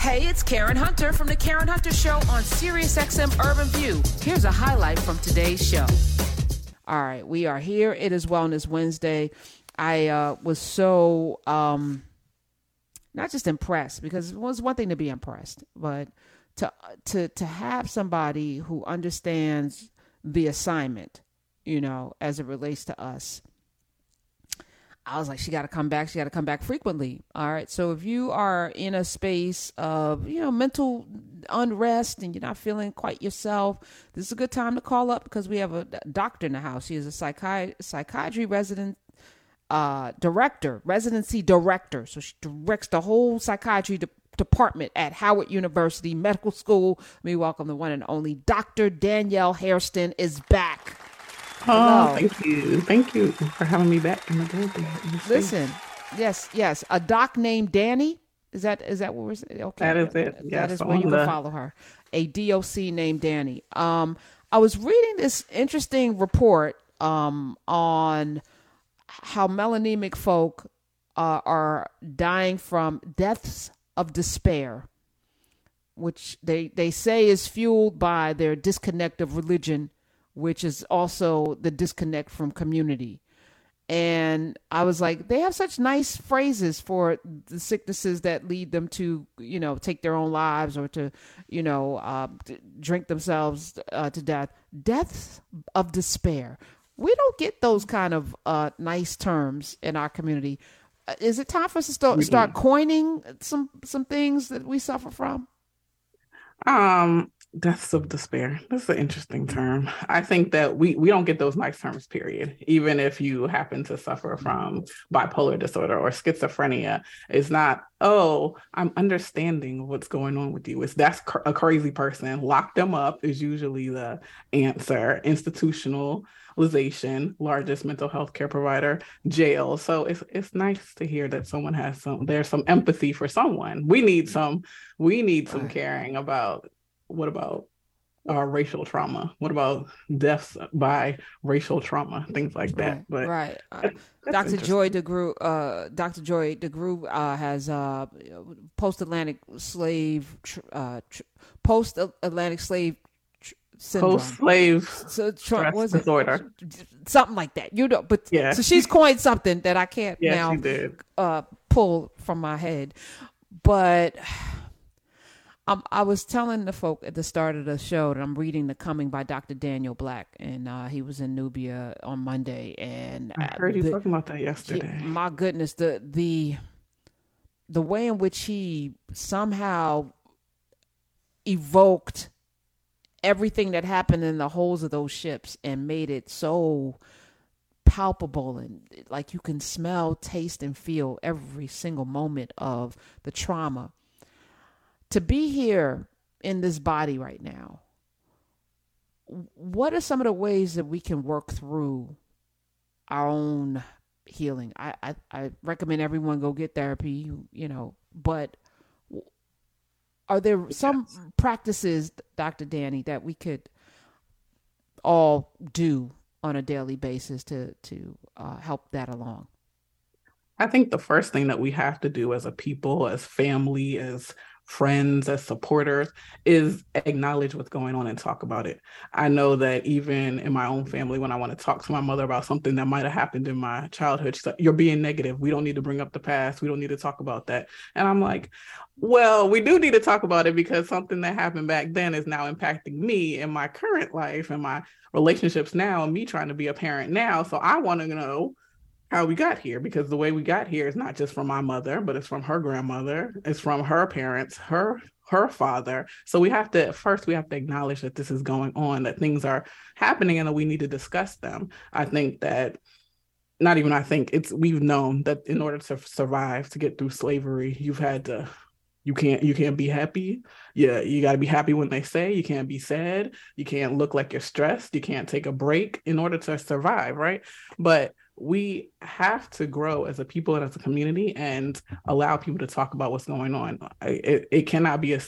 Hey, it's Karen Hunter from the Karen Hunter Show on SiriusXM Urban View. Here's a highlight from today's show. All right, we are here. It is Wellness Wednesday. I uh, was so um, not just impressed because it was one thing to be impressed, but to to to have somebody who understands the assignment, you know, as it relates to us I was like, she got to come back. She got to come back frequently. All right. So if you are in a space of, you know, mental unrest and you're not feeling quite yourself, this is a good time to call up because we have a doctor in the house. She is a psychi- psychiatry resident uh, director, residency director. So she directs the whole psychiatry de- department at Howard University Medical School. Let me welcome the one and only Dr. Danielle Hairston is back. Oh, thank you. Thank you for having me back in the building. Listen, yes, yes. A doc named Danny. Is that is that what we're saying? Okay. That is it. Yes, that is where you the... can follow her. A DOC named Danny. Um, I was reading this interesting report um on how melanemic folk uh, are dying from deaths of despair, which they they say is fueled by their disconnect of religion which is also the disconnect from community. And I was like, they have such nice phrases for the sicknesses that lead them to, you know, take their own lives or to, you know, uh, drink themselves uh, to death. Deaths of despair. We don't get those kind of uh, nice terms in our community. Uh, is it time for us to start, start coining some some things that we suffer from? Um, deaths of despair. That's an interesting term. I think that we we don't get those nice terms period. Even if you happen to suffer mm-hmm. from bipolar disorder or schizophrenia it's not oh i'm understanding what's going on with you. It's that's cr- a crazy person. Lock them up is usually the answer. Institutionalization largest mental health care provider jail. So it's it's nice to hear that someone has some there's some empathy for someone. We need mm. some we need some caring about what about uh, racial trauma? What about deaths by racial trauma? Things like that. Right, but right. Uh, Dr. Joy DeGruy, uh, Dr. Joy DeGruy uh, has uh, post-Atlantic slave, uh, tr- post-Atlantic slave syndrome. Post-slave so, tr- was disorder. Something like that. You know, but yeah. so she's coined something that I can't yeah, now pull from my head. But um, I was telling the folk at the start of the show that I'm reading The Coming by Dr. Daniel Black, and uh, he was in Nubia on Monday. And I heard you talking about that yesterday. He, my goodness, the the the way in which he somehow evoked everything that happened in the holes of those ships and made it so palpable and like you can smell, taste, and feel every single moment of the trauma to be here in this body right now, what are some of the ways that we can work through our own healing? I, I, I recommend everyone go get therapy, you know, but are there some yes. practices, Dr. Danny, that we could all do on a daily basis to to uh, help that along? I think the first thing that we have to do as a people, as family, as friends, as supporters, is acknowledge what's going on and talk about it. I know that even in my own family, when I want to talk to my mother about something that might have happened in my childhood, she's like, You're being negative. We don't need to bring up the past. We don't need to talk about that. And I'm like, Well, we do need to talk about it because something that happened back then is now impacting me in my current life and my relationships now, and me trying to be a parent now. So I want to know how we got here because the way we got here is not just from my mother but it's from her grandmother it's from her parents her her father. So we have to first we have to acknowledge that this is going on that things are happening and that we need to discuss them. I think that not even i think it's we've known that in order to survive to get through slavery you've had to you can't you can't be happy. Yeah you got to be happy when they say you can't be sad you can't look like you're stressed you can't take a break in order to survive right? But we have to grow as a people and as a community and allow people to talk about what's going on. It, it cannot be a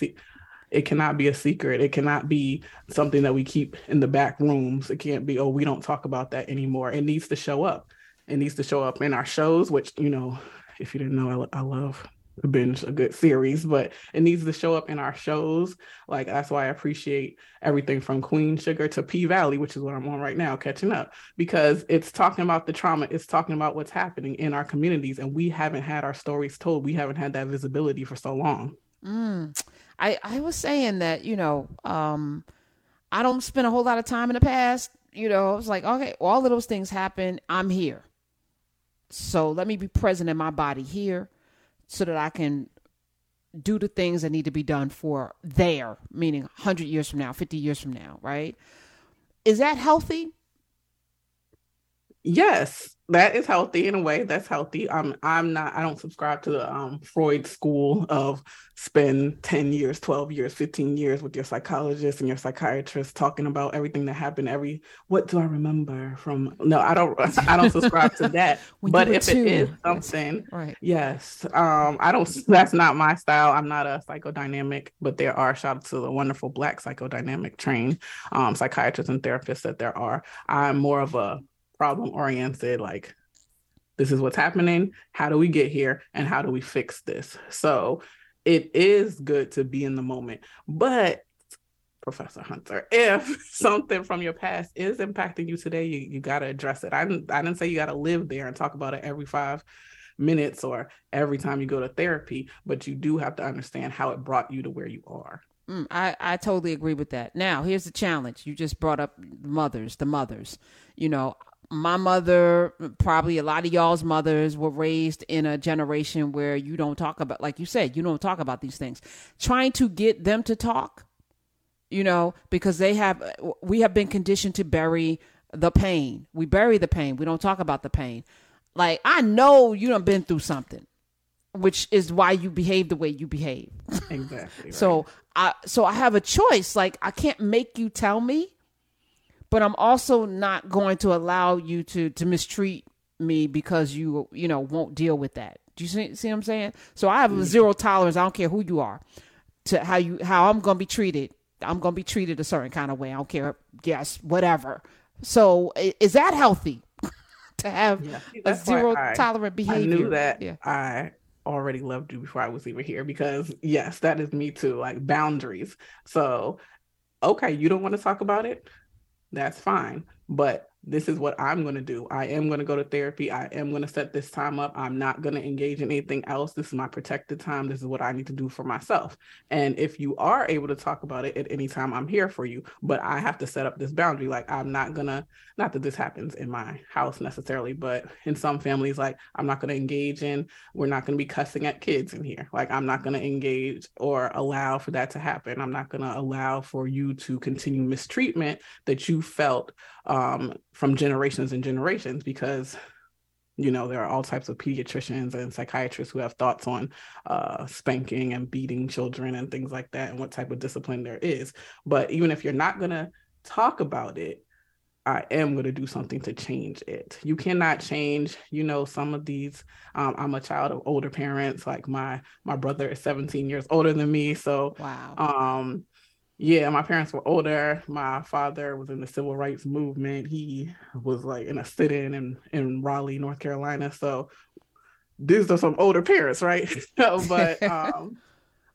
it cannot be a secret. It cannot be something that we keep in the back rooms. It can't be, oh, we don't talk about that anymore. It needs to show up. It needs to show up in our shows, which, you know, if you didn't know, I, I love binge a good series, but it needs to show up in our shows. Like that's why I appreciate everything from Queen Sugar to P Valley, which is what I'm on right now, catching up, because it's talking about the trauma, it's talking about what's happening in our communities, and we haven't had our stories told. We haven't had that visibility for so long. Mm. I I was saying that you know um, I don't spend a whole lot of time in the past. You know, it's like okay, all of those things happen. I'm here, so let me be present in my body here so that I can do the things that need to be done for there, meaning 100 years from now, 50 years from now, right? Is that healthy? Yes, that is healthy in a way. That's healthy. I'm I'm not I don't subscribe to the um Freud school of spend 10 years, 12 years, 15 years with your psychologist and your psychiatrist talking about everything that happened every what do I remember from no, I don't I don't subscribe to that. but if it is something right. yes. Um I don't that's not my style. I'm not a psychodynamic, but there are shout out to the wonderful black psychodynamic trained um psychiatrists and therapists that there are. I'm more of a problem oriented like this is what's happening how do we get here and how do we fix this so it is good to be in the moment but professor hunter if something from your past is impacting you today you, you got to address it I didn't, I didn't say you got to live there and talk about it every five minutes or every time you go to therapy but you do have to understand how it brought you to where you are Mm, I, I totally agree with that. Now, here's the challenge. You just brought up mothers, the mothers. You know, my mother, probably a lot of y'all's mothers were raised in a generation where you don't talk about, like you said, you don't talk about these things. Trying to get them to talk, you know, because they have, we have been conditioned to bury the pain. We bury the pain. We don't talk about the pain. Like, I know you done been through something, which is why you behave the way you behave. Exactly. Right. so I, so I have a choice. Like, I can't make you tell me but I'm also not going to allow you to to mistreat me because you you know won't deal with that. Do you see, see what I'm saying? So I have mm-hmm. zero tolerance. I don't care who you are, to how you how I'm going to be treated. I'm going to be treated a certain kind of way. I don't care. Yes, whatever. So is that healthy to have yeah, a zero I, tolerant behavior? I knew that. Yeah. I already loved you before I was even here because yes, that is me too. Like boundaries. So okay, you don't want to talk about it that's fine. But this is what I'm going to do. I am going to go to therapy. I am going to set this time up. I'm not going to engage in anything else. This is my protected time. This is what I need to do for myself. And if you are able to talk about it at any time, I'm here for you. But I have to set up this boundary. Like, I'm not going to, not that this happens in my house necessarily, but in some families, like, I'm not going to engage in, we're not going to be cussing at kids in here. Like, I'm not going to engage or allow for that to happen. I'm not going to allow for you to continue mistreatment that you felt um, from generations and generations because you know there are all types of pediatricians and psychiatrists who have thoughts on uh, spanking and beating children and things like that and what type of discipline there is but even if you're not going to talk about it I am going to do something to change it. You cannot change, you know, some of these. Um, I'm a child of older parents. Like my my brother is 17 years older than me, so wow. Um, yeah, my parents were older. My father was in the civil rights movement. He was like in a sit-in in, in Raleigh, North Carolina. So these are some older parents, right? but um,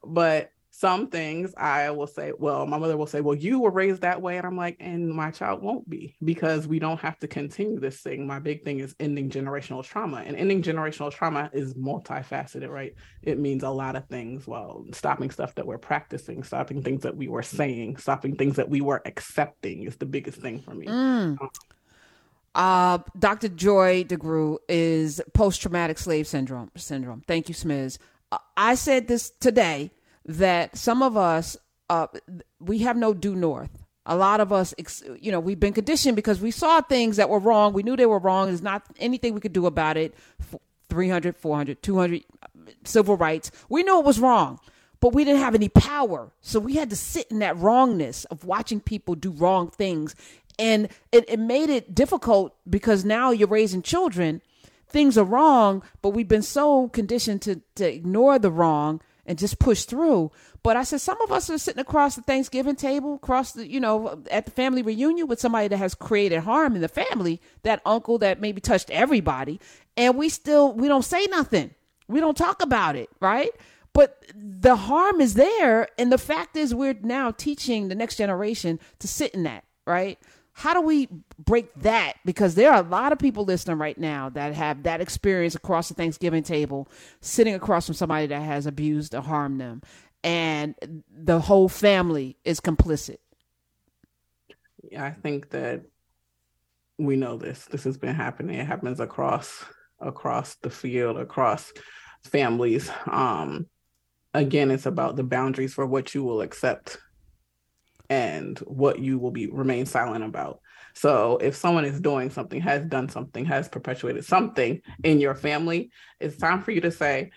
but some things I will say, well, my mother will say, well, you were raised that way. And I'm like, and my child won't be because we don't have to continue this thing. My big thing is ending generational trauma. And ending generational trauma is multifaceted, right? It means a lot of things. Well, stopping stuff that we're practicing, stopping things that we were saying, stopping things that we were accepting is the biggest thing for me. Mm. Uh, Dr. Joy DeGruy is post traumatic slave syndrome. Syndrome. Thank you, Smiz. Uh, I said this today that some of us uh, we have no due north. A lot of us, you know, we've been conditioned because we saw things that were wrong. We knew they were wrong. There's not anything we could do about it. 300, 400, 200 civil rights. We knew it was wrong, but we didn't have any power. So we had to sit in that wrongness of watching people do wrong things. And it, it made it difficult because now you're raising children. Things are wrong, but we've been so conditioned to, to ignore the wrong and just push through. But I said, some of us are sitting across the Thanksgiving table, across the, you know, at the family reunion with somebody that has created harm in the family, that uncle that maybe touched everybody. And we still, we don't say nothing. We don't talk about it, right? But the harm is there. And the fact is, we're now teaching the next generation to sit in that, right? How do we break that? Because there are a lot of people listening right now that have that experience across the Thanksgiving table, sitting across from somebody that has abused or harmed them. And the whole family is complicit. Yeah, I think that we know this. This has been happening. It happens across across the field, across families. Um, again, it's about the boundaries for what you will accept and what you will be remain silent about. So if someone is doing something, has done something, has perpetuated something in your family, it's time for you to say,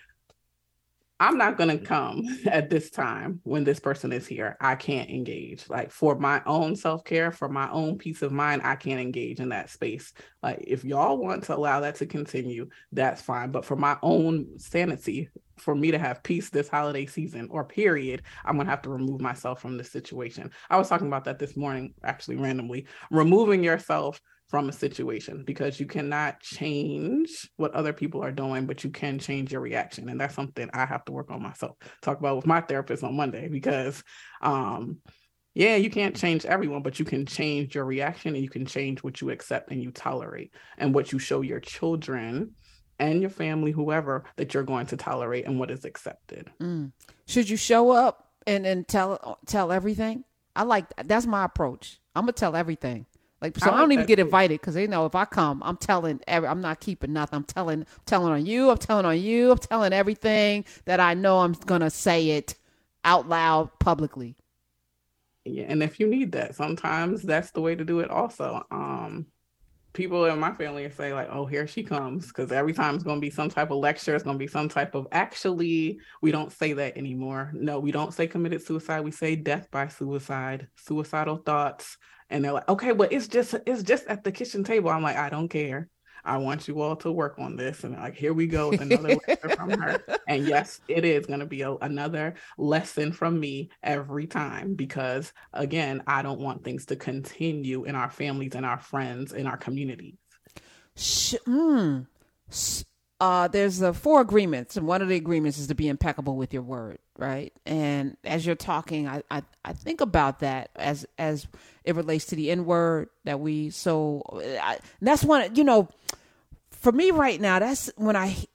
I'm not going to mm-hmm. come at this time when this person is here. I can't engage. Like for my own self care, for my own peace of mind, I can't engage in that space. Like if y'all want to allow that to continue, that's fine. But for my own sanity, for me to have peace this holiday season or period, I'm going to have to remove myself from this situation. I was talking about that this morning, actually, randomly. Removing yourself from a situation because you cannot change what other people are doing, but you can change your reaction. And that's something I have to work on myself. Talk about with my therapist on Monday because um yeah, you can't change everyone, but you can change your reaction and you can change what you accept and you tolerate and what you show your children and your family, whoever, that you're going to tolerate and what is accepted. Mm. Should you show up and, and tell tell everything? I like that's my approach. I'm gonna tell everything. Like so, I, I don't even get invited because they know if I come, I'm telling. Every, I'm not keeping nothing. I'm telling, telling on you. I'm telling on you. I'm telling everything that I know. I'm gonna say it out loud publicly. Yeah, and if you need that, sometimes that's the way to do it. Also, um, people in my family say like, "Oh, here she comes," because every time it's going to be some type of lecture. It's going to be some type of. Actually, we don't say that anymore. No, we don't say committed suicide. We say death by suicide, suicidal thoughts, and they're like, okay, well, it's just it's just at the kitchen table. I'm like, I don't care. I want you all to work on this. And like, here we go with another letter from her. And yes, it is going to be a, another lesson from me every time because, again, I don't want things to continue in our families and our friends in our communities. Sh- mm uh, there's uh, four agreements, and one of the agreements is to be impeccable with your word, right? And as you're talking, I, I, I think about that as as it relates to the N word that we so. I, that's one, you know, for me right now. That's when I, I,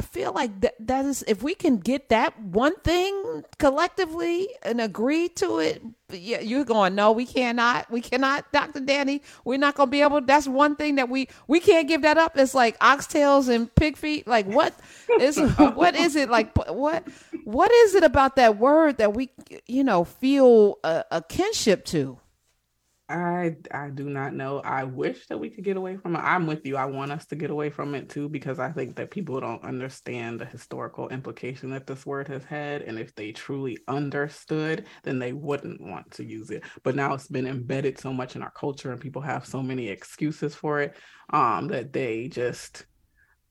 I feel like that that is if we can get that one thing collectively and agree to it, yeah, you're going, no, we cannot, we cannot, Dr. Danny, we're not gonna be able. That's one thing that we we can't give that up. It's like oxtails and pig feet. Like what is what is it like? What what is it about that word that we you know feel a, a kinship to? I I do not know. I wish that we could get away from it. I'm with you. I want us to get away from it too because I think that people don't understand the historical implication that this word has had and if they truly understood, then they wouldn't want to use it. But now it's been embedded so much in our culture and people have so many excuses for it um that they just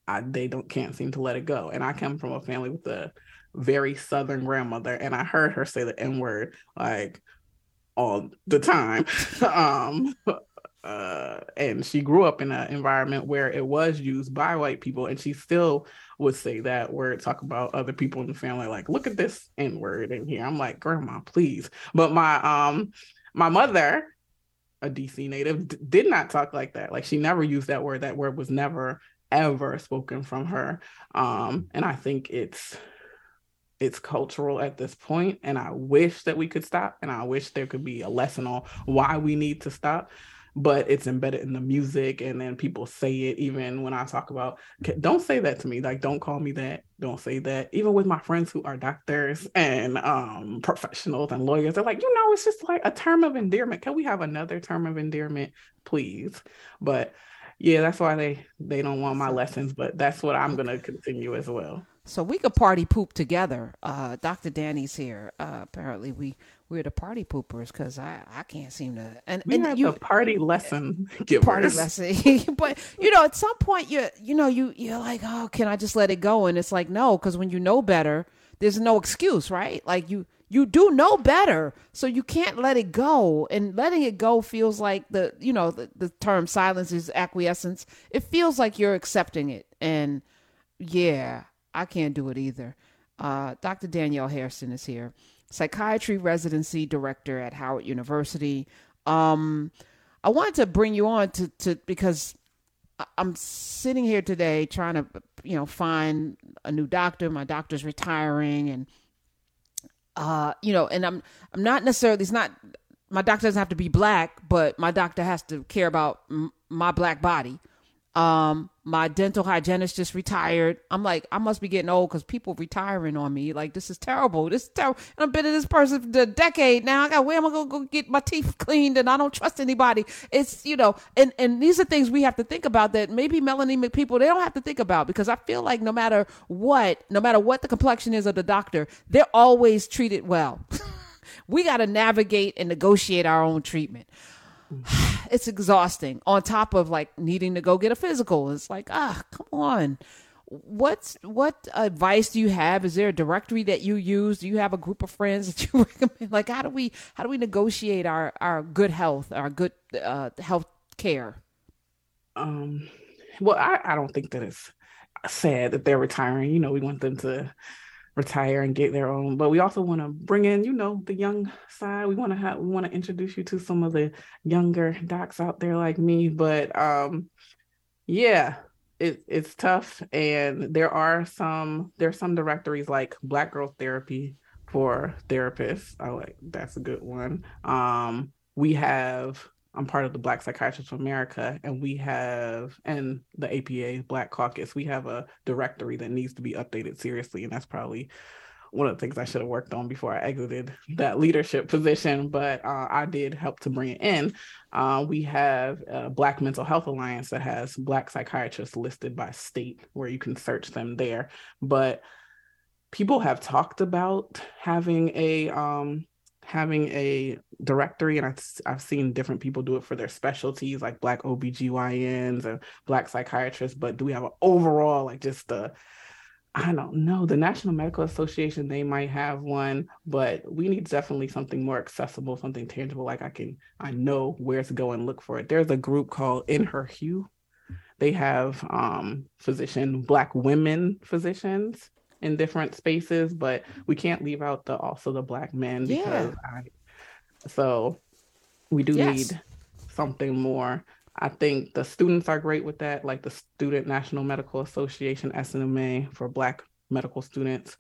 I, they don't can't seem to let it go. And I come from a family with a very southern grandmother and I heard her say the N word like all the time. um, uh, and she grew up in an environment where it was used by white people, and she still would say that word, talk about other people in the family, like, look at this N word in here. I'm like, Grandma, please. But my um my mother, a DC native, d- did not talk like that. Like she never used that word. That word was never ever spoken from her. Um, and I think it's it's cultural at this point and i wish that we could stop and i wish there could be a lesson on why we need to stop but it's embedded in the music and then people say it even when i talk about don't say that to me like don't call me that don't say that even with my friends who are doctors and um, professionals and lawyers they're like you know it's just like a term of endearment can we have another term of endearment please? But yeah that's why they they don't want my lessons but that's what i'm going to continue as well so we could party poop together. Uh, Dr. Danny's here. Uh, apparently we we're the party poopers because I, I can't seem to and, we and have you the party lesson givers. party lesson but you know at some point you you know you you're like oh can I just let it go and it's like no because when you know better there's no excuse right like you you do know better so you can't let it go and letting it go feels like the you know the, the term silence is acquiescence it feels like you're accepting it and yeah, I can't do it either. Uh, Dr. Danielle Hairston is here, psychiatry residency director at Howard University. Um, I wanted to bring you on to, to because I'm sitting here today trying to, you know, find a new doctor. My doctor's retiring, and uh, you know, and I'm I'm not necessarily. It's not my doctor doesn't have to be black, but my doctor has to care about m- my black body. Um, my dental hygienist just retired. I'm like, I must be getting old because people retiring on me. Like, this is terrible. This is terrible. And I've been in this person for a decade now. I got where am I gonna go get my teeth cleaned? And I don't trust anybody. It's you know, and and these are things we have to think about that maybe melanemic people they don't have to think about because I feel like no matter what, no matter what the complexion is of the doctor, they're always treated well. we got to navigate and negotiate our own treatment. it's exhausting on top of like needing to go get a physical. It's like, ah, come on. What's what advice do you have? Is there a directory that you use? Do you have a group of friends that you recommend? Like, how do we how do we negotiate our our good health, our good uh, health care? Um, well, I I don't think that it's sad that they're retiring. You know, we want them to retire and get their own but we also want to bring in you know the young side. We want to have we want to introduce you to some of the younger docs out there like me but um yeah it, it's tough and there are some there's some directories like black girl therapy for therapists. I like that's a good one. Um we have I'm part of the Black Psychiatrists of America, and we have, and the APA Black Caucus, we have a directory that needs to be updated seriously. And that's probably one of the things I should have worked on before I exited that leadership position, but uh, I did help to bring it in. Uh, we have a Black Mental Health Alliance that has Black psychiatrists listed by state where you can search them there. But people have talked about having a um, having a directory and I've, I've seen different people do it for their specialties like black OBGYNs and black psychiatrists but do we have an overall like just the I don't know the National Medical Association they might have one but we need definitely something more accessible something tangible like I can I know where to go and look for it. There's a group called In Her Hue. They have um physician black women physicians in different spaces, but we can't leave out the also the black men because yeah. I so we do yes. need something more. I think the students are great with that, like the Student National Medical Association SNMA for black medical students.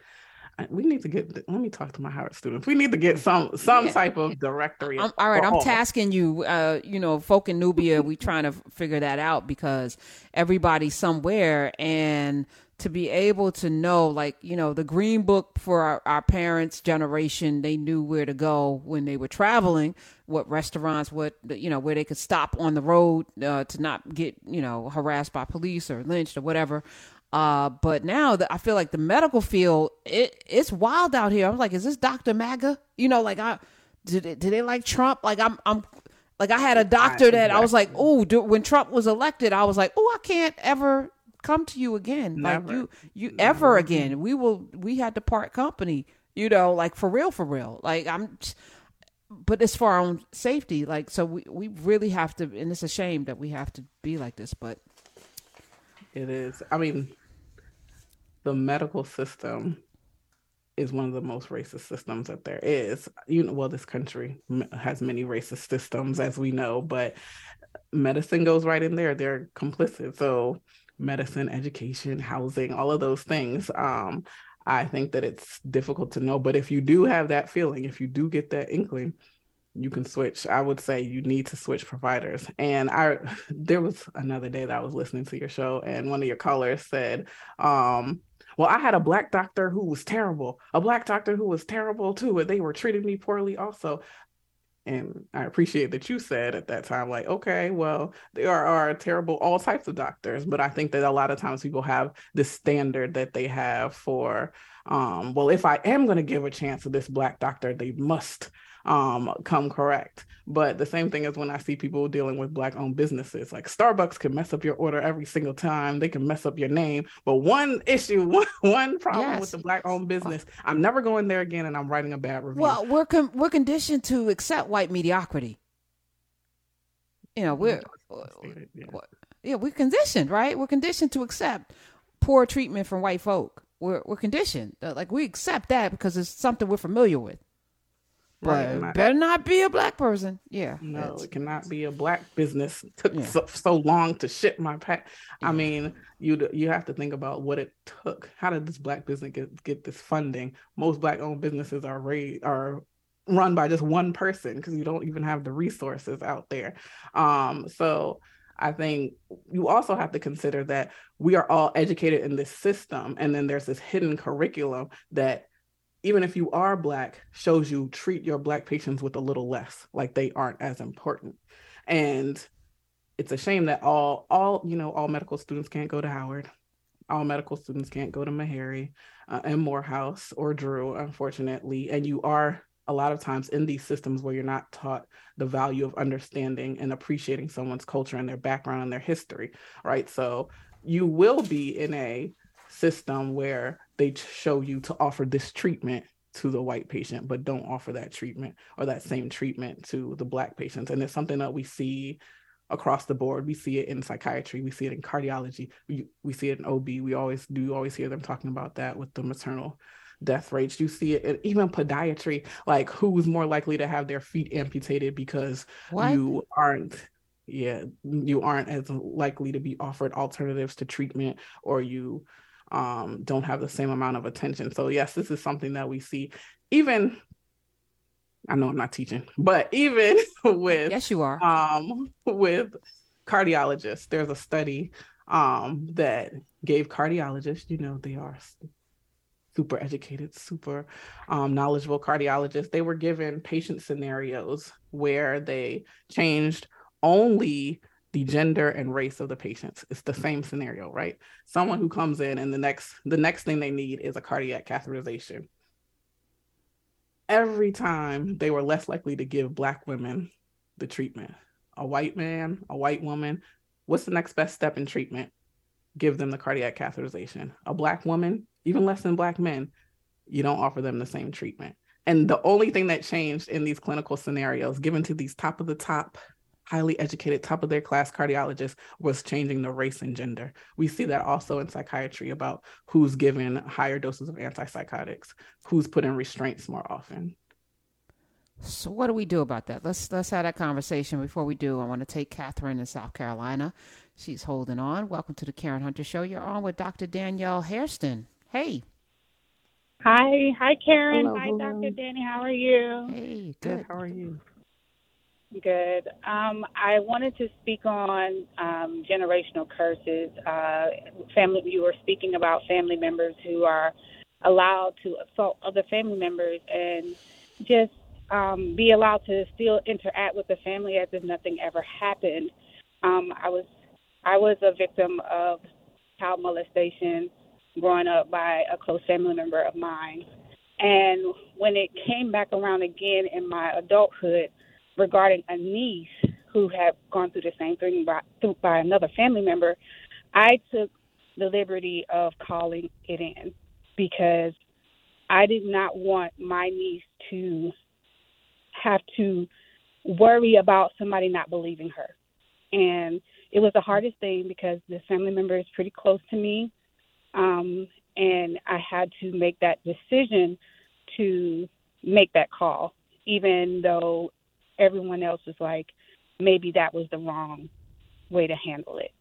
We need to get. Let me talk to my Howard students. We need to get some some yeah. type of directory. I'm, all right, I'm all. tasking you. Uh, you know, folk in Nubia, we trying to figure that out because everybody's somewhere, and to be able to know like you know the green book for our, our, parents generation they knew where to go when they were traveling what restaurants what you know where they could stop on the road uh, to not get you know harassed by police or lynched or whatever uh, but now that I feel like the medical field, it it's wild out here. I'm like, is this Dr. MAGA? You know, like I did. They, did they like Trump? Like I'm, I'm like I had a doctor that I was like, oh, when Trump was elected, I was like, oh, I can't ever come to you again. Never. Like you you Never. ever again. We will we had to part company, you know, like for real for real. Like I'm but it's for our own safety. Like so we we really have to and it's a shame that we have to be like this, but it is. I mean the medical system is one of the most racist systems that there is. You know, well, this country has many racist systems, as we know, but medicine goes right in there. They're complicit. So medicine, education, housing, all of those things. Um, I think that it's difficult to know. But if you do have that feeling, if you do get that inkling, you can switch. I would say you need to switch providers. And I there was another day that I was listening to your show and one of your callers said, um, well, I had a black doctor who was terrible, a black doctor who was terrible too, and they were treating me poorly also. And I appreciate that you said at that time, like, okay, well, there are, are, terrible all types of doctors, but I think that a lot of times people have this standard that they have for, um, well, if I am going to give a chance to this black doctor, they must um, come correct. But the same thing is when I see people dealing with black owned businesses, like Starbucks can mess up your order every single time. They can mess up your name. But one issue, one, one problem yes. with the black owned business, I'm never going there again and I'm writing a bad review. Well, we're, con- we're conditioned to accept white mediocrity. You know, we're, yeah. yeah, we're conditioned, right? We're conditioned to accept poor treatment from white folk. We're we're conditioned. Like we accept that because it's something we're familiar with. But right, better not be a black person. Yeah. No, it cannot be a black business. It took yeah. so, so, long to ship my pack. Yeah. I mean, you you have to think about what it took. How did this black business get, get this funding? Most black owned businesses are raised are run by just one person because you don't even have the resources out there. Um, so I think you also have to consider that we are all educated in this system, and then there's this hidden curriculum that even if you are black shows you treat your black patients with a little less like they aren't as important. And it's a shame that all all you know all medical students can't go to howard. All medical students can't go to meharry uh, and morehouse or drew unfortunately. And you are a lot of times in these systems where you're not taught the value of understanding and appreciating someone's culture and their background and their history right? So you will be in a system where they show you to offer this treatment to the white patient, but don't offer that treatment or that same treatment to the black patients. And it's something that we see across the board. We see it in psychiatry, we see it in cardiology, we, we see it in OB. We always do always hear them talking about that with the maternal death rates. You see it in, even podiatry, like who's more likely to have their feet amputated because what? you aren't yeah, you aren't as likely to be offered alternatives to treatment or you um, don't have the same amount of attention. So yes, this is something that we see even I know I'm not teaching, but even with yes, you are um, with cardiologists. There's a study um, that gave cardiologists, you know, they are super educated, super um, knowledgeable cardiologists. They were given patient scenarios where they changed only the gender and race of the patients. It's the same scenario, right? Someone who comes in and the next the next thing they need is a cardiac catheterization. Every time they were less likely to give black women the treatment. A white man, a white woman, what's the next best step in treatment? Give them the cardiac catheterization. A black woman, even less than black men, you don't offer them the same treatment. And the only thing that changed in these clinical scenarios, given to these top of the top highly educated, top of their class cardiologist was changing the race and gender. We see that also in psychiatry about who's given higher doses of antipsychotics, who's put in restraints more often. So what do we do about that? Let's let's have that conversation. Before we do, I want to take Catherine in South Carolina. She's holding on. Welcome to the Karen Hunter Show. You're on with Dr. Danielle Hairston. Hey. Hi, hi Karen. Hello, hi. Dr. Danny. How are you? Hey, good. good. How are you? Good. Um, I wanted to speak on um, generational curses. Uh, family, you were speaking about family members who are allowed to assault other family members and just um, be allowed to still interact with the family as if nothing ever happened. Um, I was I was a victim of child molestation growing up by a close family member of mine, and when it came back around again in my adulthood regarding a niece who had gone through the same thing by, by another family member, I took the liberty of calling it in because I did not want my niece to have to worry about somebody not believing her. And it was the hardest thing because this family member is pretty close to me. Um, and I had to make that decision to make that call, even though everyone else was like, maybe that was the wrong way to handle it.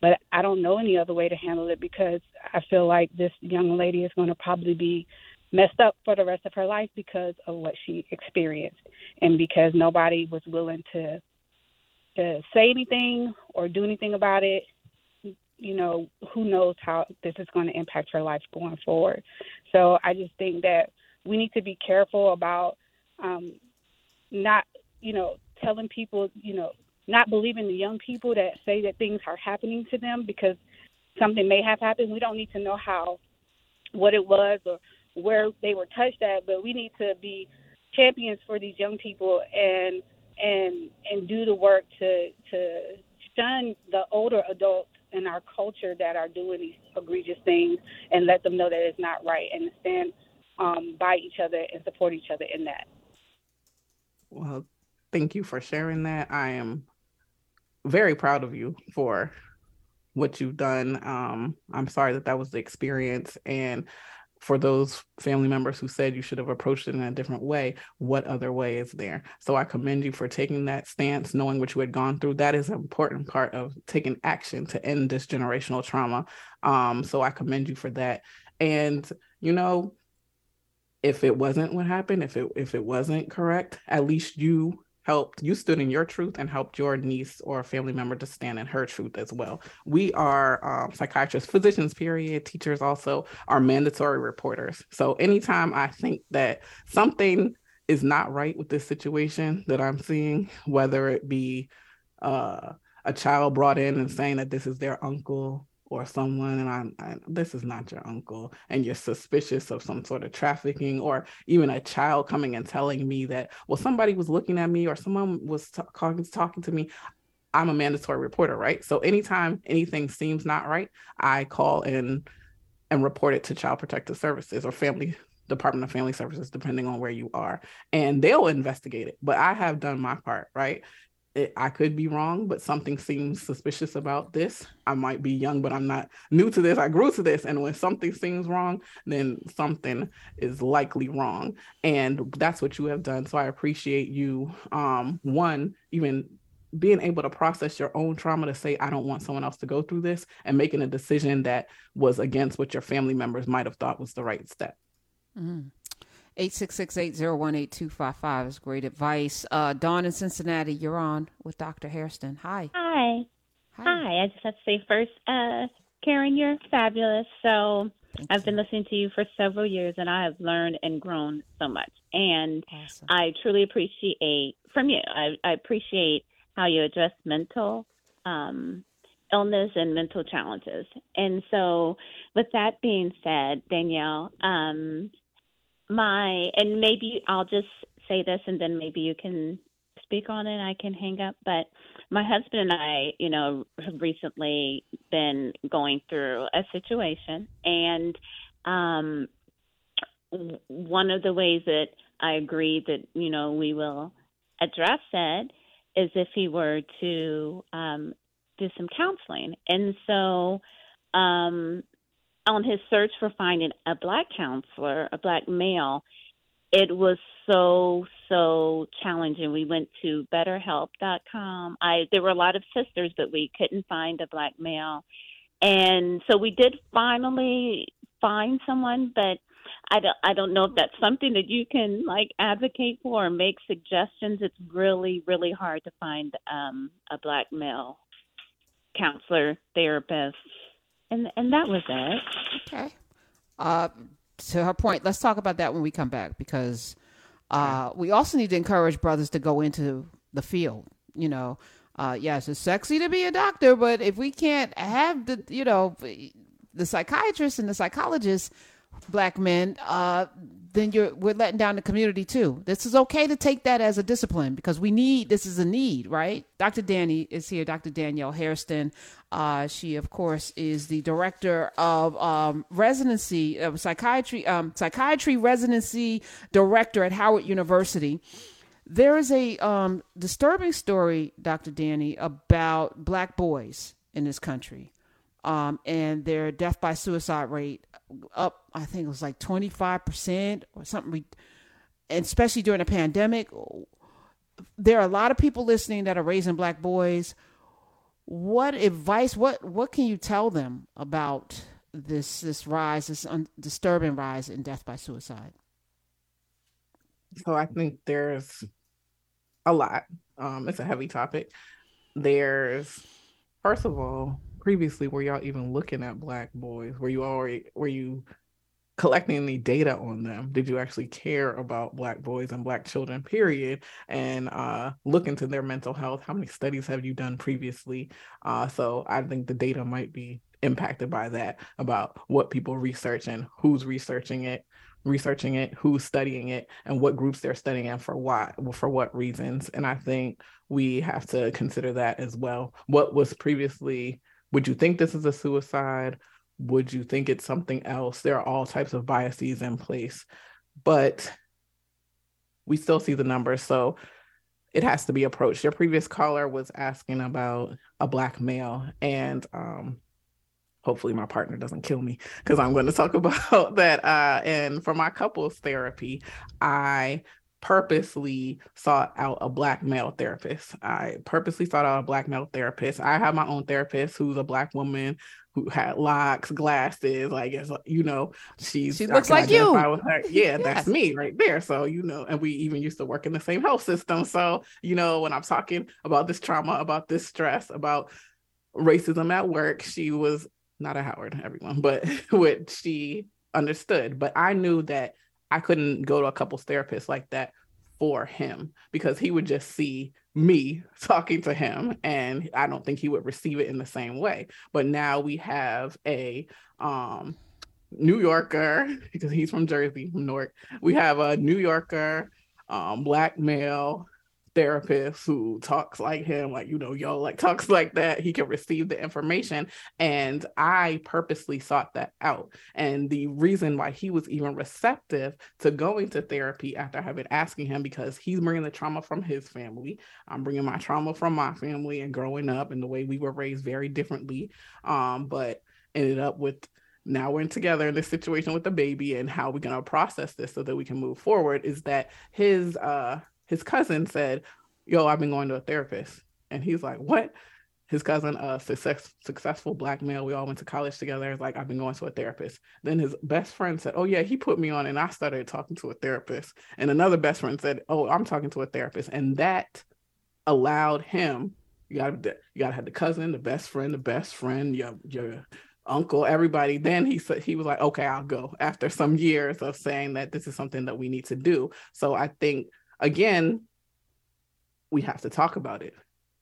But I don't know any other way to handle it because I feel like this young lady is going to probably be messed up for the rest of her life because of what she experienced and because nobody was willing to to say anything or do anything about it you know who knows how this is going to impact her life going forward so i just think that we need to be careful about um not you know, telling people, you know, not believing the young people that say that things are happening to them because something may have happened. We don't need to know how, what it was or where they were touched at, but we need to be champions for these young people and and and do the work to to shun the older adults in our culture that are doing these egregious things and let them know that it's not right and stand um, by each other and support each other in that. Well, thank you for sharing that. I am very proud of you for what you've done. Um, I'm sorry that that was the experience. And for those family members who said you should have approached it in a different way, what other way is there? So I commend you for taking that stance, knowing what you had gone through. That is an important part of taking action to end this generational trauma. Um, so I commend you for that. And you know, if it wasn't what happened, if it if it wasn't correct, at least you helped you stood in your truth and helped your niece or family member to stand in her truth as well. We are um, psychiatrists physicians period teachers also are mandatory reporters. So anytime i think that something is not right with this situation that i'm seeing whether it be uh, a child brought in and saying that this is their uncle or someone and I'm, I, this is not your uncle and you're suspicious of some sort of trafficking or even a child coming and telling me that well somebody was looking at me or someone was t- talking, talking to me. I'm a mandatory reporter right? So anytime anything seems not right i call in and report it to child protective services or family department of family services depending on where you are and they'll investigate it. But i have done my part right it, I could be wrong, but something seems suspicious about this. I might be young, but I'm not new to this. I grew to this. And when something seems wrong, then something is likely wrong. And that's what you have done. So I appreciate you, um, one, even being able to process your own trauma to say, I don't want someone else to go through this, and making a decision that was against what your family members might have thought was the right step. Mm-hmm. 866-801-8255 is great advice. Uh, Dawn in Cincinnati, you're on with Dr. Hairston. Hi. Hi. Hi. Hi. I just have to say first, uh, Karen, you're fabulous. So Thank I've you. been listening to you for several years and I have learned and grown so much. And awesome. I truly appreciate from you, I, I appreciate how you address mental um, illness and mental challenges. And so, with that being said, Danielle, um, my and maybe I'll just say this and then maybe you can speak on it. I can hang up, but my husband and I, you know, have recently been going through a situation and um one of the ways that I agree that, you know, we will address it is if he were to um do some counseling. And so um on his search for finding a black counselor, a black male, it was so so challenging. We went to betterhelp.com. I there were a lot of sisters but we couldn't find a black male. And so we did finally find someone, but I don't I don't know if that's something that you can like advocate for or make suggestions. It's really really hard to find um a black male counselor, therapist and and that was it. Okay. Uh, to her point, let's talk about that when we come back because uh, we also need to encourage brothers to go into the field. You know, uh, yes, it's sexy to be a doctor, but if we can't have the you know the psychiatrists and the psychologists, black men, uh, then you're we're letting down the community too. This is okay to take that as a discipline because we need this is a need, right? Dr. Danny is here, Dr. Danielle Hairston. Uh, she, of course, is the director of um, residency of psychiatry, um, psychiatry residency director at Howard University. There is a um, disturbing story, Dr. Danny, about black boys in this country um, and their death by suicide rate up, I think it was like 25% or something, and especially during a pandemic. There are a lot of people listening that are raising black boys. What advice, what, what can you tell them about this, this rise, this un- disturbing rise in death by suicide? So I think there's a lot. Um, it's a heavy topic. There's, first of all, previously were y'all even looking at black boys? Were you already were you collecting any data on them? Did you actually care about black boys and black children, period? And uh, look into their mental health. How many studies have you done previously? Uh, so I think the data might be impacted by that about what people research and who's researching it researching it who's studying it and what groups they're studying and for why for what reasons and i think we have to consider that as well what was previously would you think this is a suicide? Would you think it's something else? There are all types of biases in place, but we still see the numbers. So it has to be approached. Your previous caller was asking about a black male, and um, hopefully my partner doesn't kill me because I'm going to talk about that. Uh, and for my couples therapy, I purposely sought out a black male therapist. I purposely sought out a black male therapist. I have my own therapist who's a black woman who had locks, glasses, like it's you know, she's she looks like you. Yeah, yes. that's me right there. So you know, and we even used to work in the same health system. So you know, when I'm talking about this trauma, about this stress, about racism at work, she was not a Howard, everyone, but what she understood. But I knew that I couldn't go to a couples therapist like that for him because he would just see me talking to him and I don't think he would receive it in the same way. But now we have a um New Yorker because he's from Jersey, from Newark. We have a New Yorker um black male therapist who talks like him, like, you know, y'all like talks like that, he can receive the information. And I purposely sought that out. And the reason why he was even receptive to going to therapy after I have been asking him, because he's bringing the trauma from his family. I'm bringing my trauma from my family and growing up and the way we were raised very differently. Um, but ended up with now we're in together in this situation with the baby and how we're going to process this so that we can move forward is that his uh his cousin said, Yo, I've been going to a therapist. And he's like, What? His cousin, a success, successful black male, we all went to college together. Is like, I've been going to a therapist. Then his best friend said, Oh, yeah, he put me on, and I started talking to a therapist. And another best friend said, Oh, I'm talking to a therapist. And that allowed him, you got you got to have the cousin, the best friend, the best friend, your, your uncle, everybody. Then he said he was like, okay, I'll go. After some years of saying that this is something that we need to do. So I think again, we have to talk about it.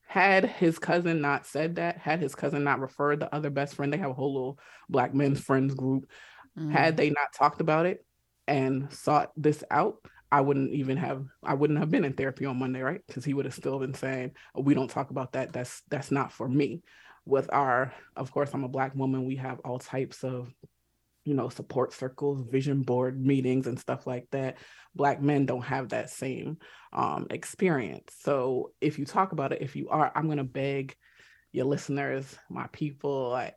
Had his cousin not said that, had his cousin not referred the other best friend, they have a whole little black men's friends group. Mm. Had they not talked about it and sought this out, I wouldn't even have I wouldn't have been in therapy on Monday, right? Because he would have still been saying, oh, "We don't talk about that. That's that's not for me." With our, of course, I'm a black woman. We have all types of you know, support circles, vision board meetings, and stuff like that. Black men don't have that same um, experience. So if you talk about it, if you are, I'm going to beg your listeners, my people, like,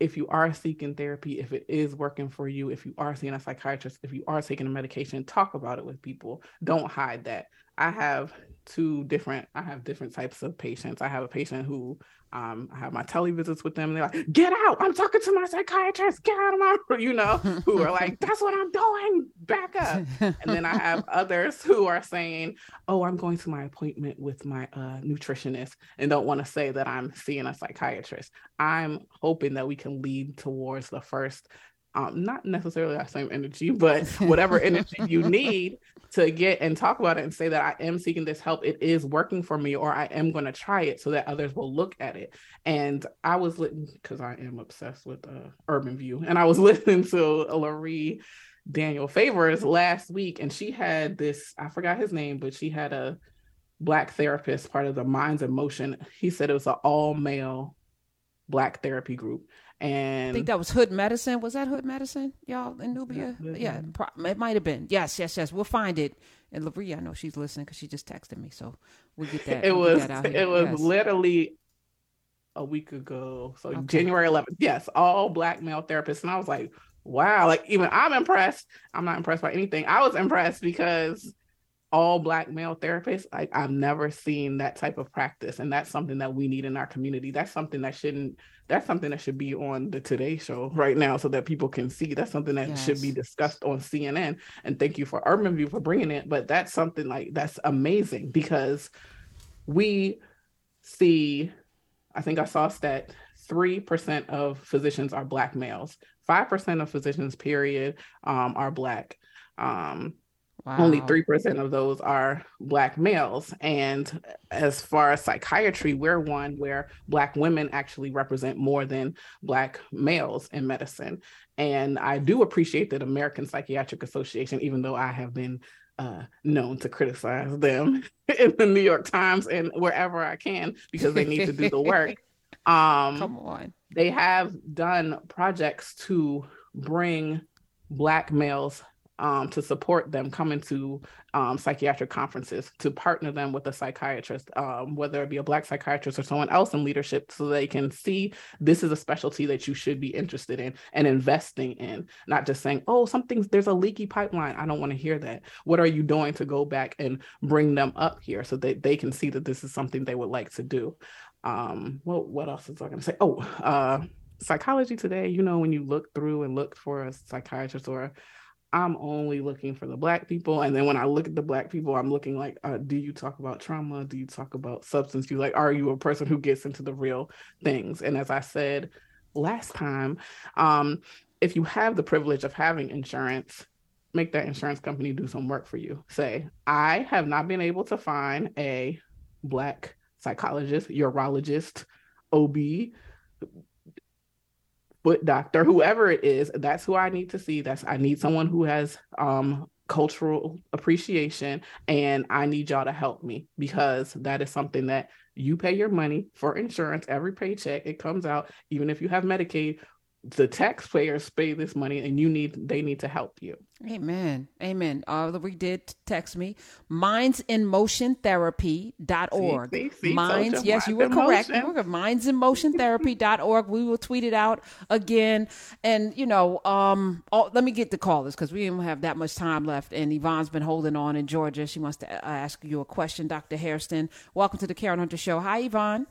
if you are seeking therapy, if it is working for you, if you are seeing a psychiatrist, if you are taking a medication, talk about it with people. Don't hide that. I have two different, I have different types of patients. I have a patient who um, I have my televisits with them. And they're like, "Get out! I'm talking to my psychiatrist. Get out of my," room! you know, who are like, "That's what I'm doing. Back up." And then I have others who are saying, "Oh, I'm going to my appointment with my uh, nutritionist," and don't want to say that I'm seeing a psychiatrist. I'm hoping that we can lead towards the first um, not necessarily that same energy, but whatever energy you need to get and talk about it and say that I am seeking this help. It is working for me, or I am going to try it so that others will look at it. And I was listening because I am obsessed with uh, Urban View, and I was listening to Lurie Daniel Favors last week, and she had this I forgot his name, but she had a black therapist part of the Minds in Motion. He said it was an all male black therapy group and I think that was Hood Medicine. Was that Hood Medicine, y'all in Nubia? Yeah, yeah it might have been. Yes, yes, yes. We'll find it. And Labrie, I know she's listening because she just texted me, so we'll get that. It we'll was. That it was yes. literally a week ago. So okay. January 11th. Yes, all black male therapists, and I was like, wow. Like even I'm impressed. I'm not impressed by anything. I was impressed because all black male therapists I, i've never seen that type of practice. And that's something that we need in our community. That's something that shouldn't that's something that should be on the today show right now so that people can see. That's something that yes. should be discussed on cnn and thank you for urban view for bringing it but that's something like that's amazing because we see i think i saw stat 3% of physicians are black males. 5% of physicians period um, are black. Um, Wow. Only 3% of those are Black males. And as far as psychiatry, we're one where Black women actually represent more than Black males in medicine. And I do appreciate that American Psychiatric Association, even though I have been uh, known to criticize them in the New York Times and wherever I can because they need to do the work. Um, Come on. They have done projects to bring Black males um, to support them coming to um, psychiatric conferences, to partner them with a psychiatrist, um, whether it be a Black psychiatrist or someone else in leadership, so they can see this is a specialty that you should be interested in and investing in, not just saying, oh, something's there's a leaky pipeline. I don't want to hear that. What are you doing to go back and bring them up here so that they can see that this is something they would like to do? Um, well, what else is I going to say? Oh, uh, psychology today, you know, when you look through and look for a psychiatrist or I'm only looking for the black people. And then when I look at the black people, I'm looking like, uh, do you talk about trauma? Do you talk about substance use? Like, are you a person who gets into the real things? And as I said last time, um, if you have the privilege of having insurance, make that insurance company do some work for you. Say, I have not been able to find a black psychologist, urologist, OB foot doctor, whoever it is, that's who I need to see. That's I need someone who has um cultural appreciation and I need y'all to help me because that is something that you pay your money for insurance every paycheck it comes out even if you have Medicaid the taxpayers pay this money and you need they need to help you. Amen. Amen. Uh we did text me. minds in motion therapy.org see, see, see, minds yes you were correct. motion. minds in motion therapy.org we will tweet it out again. And you know um oh, let me get the callers because we don't have that much time left and yvonne's been holding on in georgia. She wants to uh, ask you a question dr hairston welcome to the karen hunter show. Hi yvonne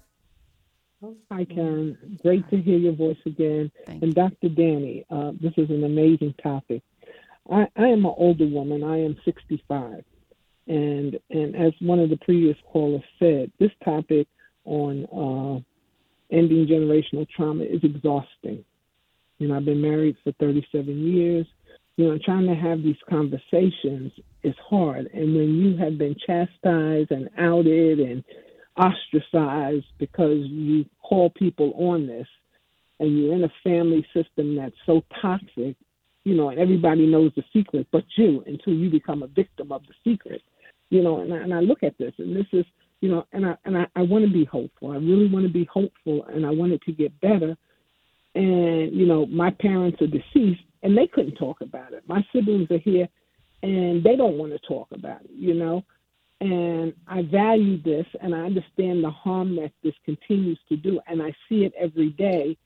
Hi, Karen. Great to hear your voice again. Thank and Dr. Dani, uh, this is an amazing topic. I, I am an older woman. I am 65. And, and as one of the previous callers said, this topic on uh, ending generational trauma is exhausting. You know, I've been married for 37 years. You know, trying to have these conversations is hard. And when you have been chastised and outed and ostracized because you call people on this and you're in a family system that's so toxic, you know, and everybody knows the secret but you until you become a victim of the secret. You know, and I, and I look at this and this is, you know, and I and I, I want to be hopeful. I really want to be hopeful and I want it to get better. And, you know, my parents are deceased and they couldn't talk about it. My siblings are here and they don't want to talk about it, you know. And I value this and I understand the harm that this continues to do. And I see it every day.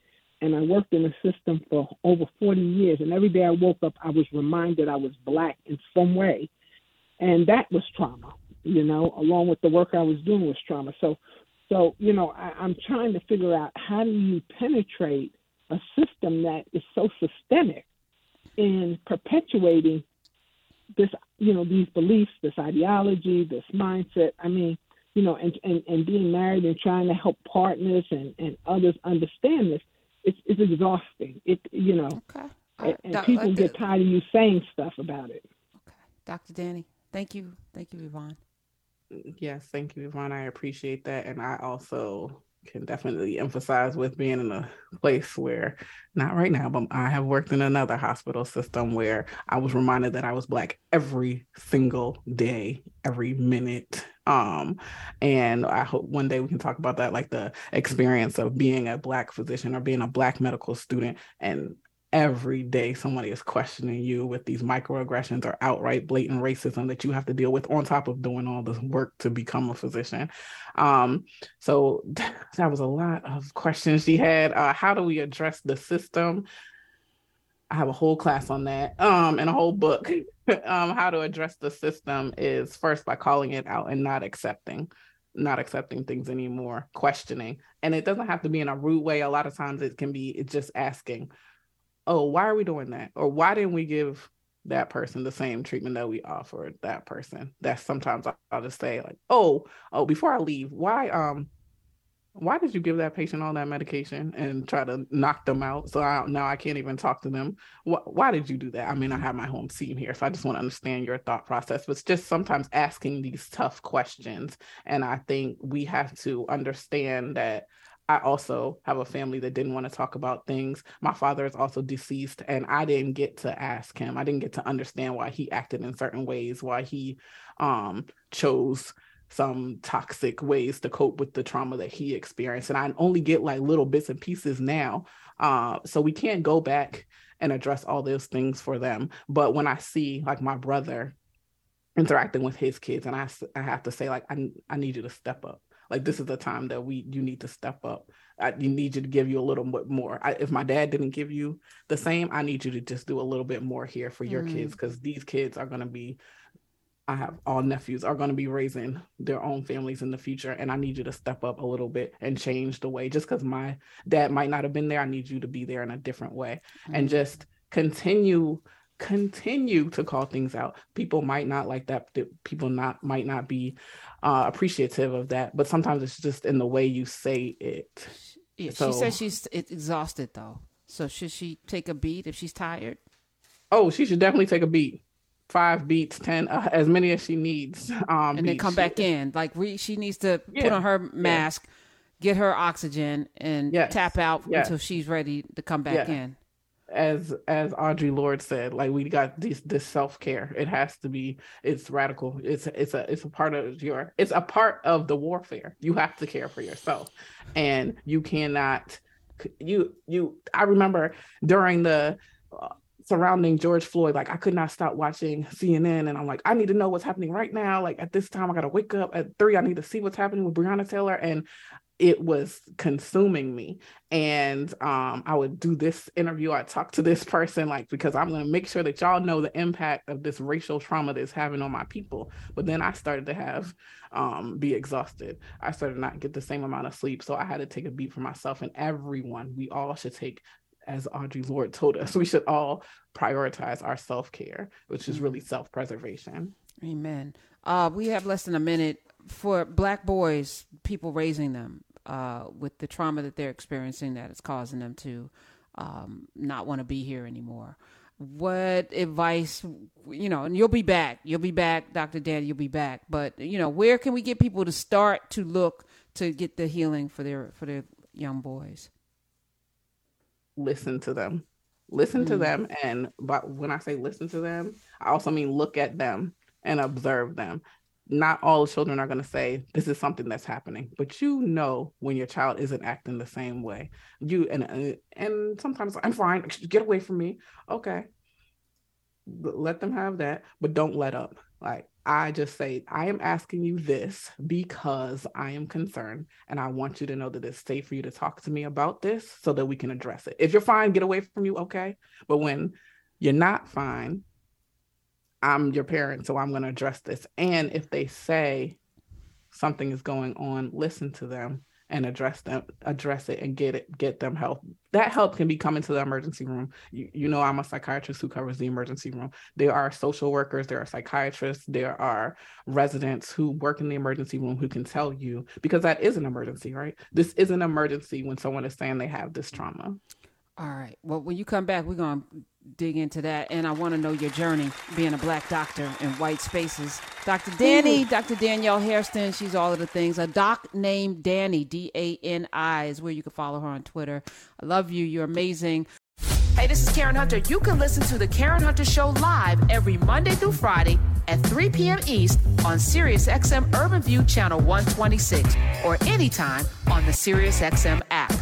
And I worked in the system for over 40 years. And every day I woke up, I was reminded I was black in some way. And that was trauma, you know, along with the work I was doing was trauma. So, so you know, I, I'm trying to figure out how do you penetrate a system that is so systemic in perpetuating this you know these beliefs this ideology this mindset i mean you know and and, and being married and trying to help partners and and others understand this it's it's exhausting. It you know okay. and, and people get tired of you saying stuff about it. Okay. Dr Dani thank you. Thank you yvonne. Yes thank you yvonne. I appreciate that. And i also can definitely emphasize with being in a place where not right now but i have worked in another hospital system where i was reminded that i was black every single day every minute. Um and i hope one day we can talk about that like the experience of being a black physician or being a black medical student and every day somebody is questioning you with these microaggressions or outright blatant racism that you have to deal with on top of doing all this work to become a physician. Um, so that was a lot of questions she had. Uh, how do we address the system? I have a whole class on that um, and a whole book. Um, how to address the system is first by calling it out and not accepting not accepting things anymore questioning. And it doesn't have to be in a rude way. A lot of times it can be just asking oh, why are we doing that? Or why didn't we give that person the same treatment that we offered that person? That's sometimes I'll just say like, oh, oh, before I leave, why um why did you give that patient all that medication and try to knock them out? So I, now I can't even talk to them. Why, why did you do that? I mean, I have my home team here, so I just want to understand your thought process. But it's just sometimes asking these tough questions, and I think we have to understand that I also have a family that didn't want to talk about things. My father is also deceased, and I didn't get to ask him. I didn't get to understand why he acted in certain ways, why he um, chose some toxic ways to cope with the trauma that he experienced. And I only get like little bits and pieces now. Uh, so we can't go back and address all those things for them. But when I see like my brother interacting with his kids, and I, I have to say like I, I need you to step up. Like this is the time that we you need to step up. I you need you to give you a little bit more. I, if my dad didn't give you the same, I need you to just do a little bit more here for your mm. kids because these kids are going to be I have all nephews are going to be raising their own families in the future. And I need you to step up a little bit and change the way. Just because my dad might not have been there, I need you to be there in a different way mm-hmm. and just continue continue to call things out people might not like that people not might not be uh, appreciative of that but sometimes it's just in the way you say it yeah, so, she says she's exhausted though so should she take a beat if she's tired oh she should definitely take a beat five beats, ten, uh, as many as she needs. Um, and then come back in. Like re- she needs to yeah. put on her mask, yeah. get her oxygen, and yes. tap out yes. until she's ready to come back in. As as Audre Lorde said, like we got this this self care. It has to be. It's radical. It's it's a it's a part of your. It's a part of the warfare. You have to care for yourself, and you cannot. You you. I remember during the. Uh, surrounding George Floyd, like I could not stop watching CNN and I'm like, I need to know what's happening right now. Like at this time, I gotta wake up at three. I need to see what's happening with Breonna Taylor. And it was consuming me. And um, I would do this interview. I'd talk to this person, like, because I'm gonna make sure that y'all know the impact of this racial trauma that's having on my people. But then I started to have um, be exhausted. I started not get the same amount of sleep. So I had to take a beat for myself and everyone. We all should take as Audre Lorde told us, we should all prioritize our self care, which is really mm-hmm. self preservation. Amen. Uh, we have less than a minute for Black boys, people raising them uh, with the trauma that they're experiencing that is causing them to um, not want to be here anymore. What advice, you know, and you'll be back. You'll be back, Dr. Dan, you'll be back. But, you know, where can we get people to start to look to get the healing for their for their young boys? listen to them listen to them and but when i say listen to them i also mean look at them and observe them not all children are going to say this is something that's happening but you know when your child isn't acting the same way you and uh, and sometimes i'm fine get away from me okay let them have that but don't let up like I just say, I am asking you this because I am concerned and I want you to know that it's safe for you to talk to me about this so that we can address it. If you're fine, get away from you, okay? But when you're not fine, I'm your parent, so I'm going to address this. And if they say something is going on, listen to them and address them address it and get it get them help. That help can be coming to the emergency room. You, you know i'm a psychiatrist who covers the emergency room. There are social workers there are psychiatrists there are residents who work in the emergency room who can tell you because that is an emergency right? This is an emergency when someone is saying they have this trauma. All right. Well when you come back we're going to dig into that. And I want to know your journey being a black doctor in white spaces. Dr. Dani, Dr. Danielle Hairston, she's all of the things. A doc named Dani, D A N I, is where you can follow her on Twitter. I love you. You're amazing. Hey, this is Karen Hunter. You can listen to The Karen Hunter Show live every Monday through Friday at 3 p.m. East on SiriusXM Urban View Channel 126 or anytime on the SiriusXM app.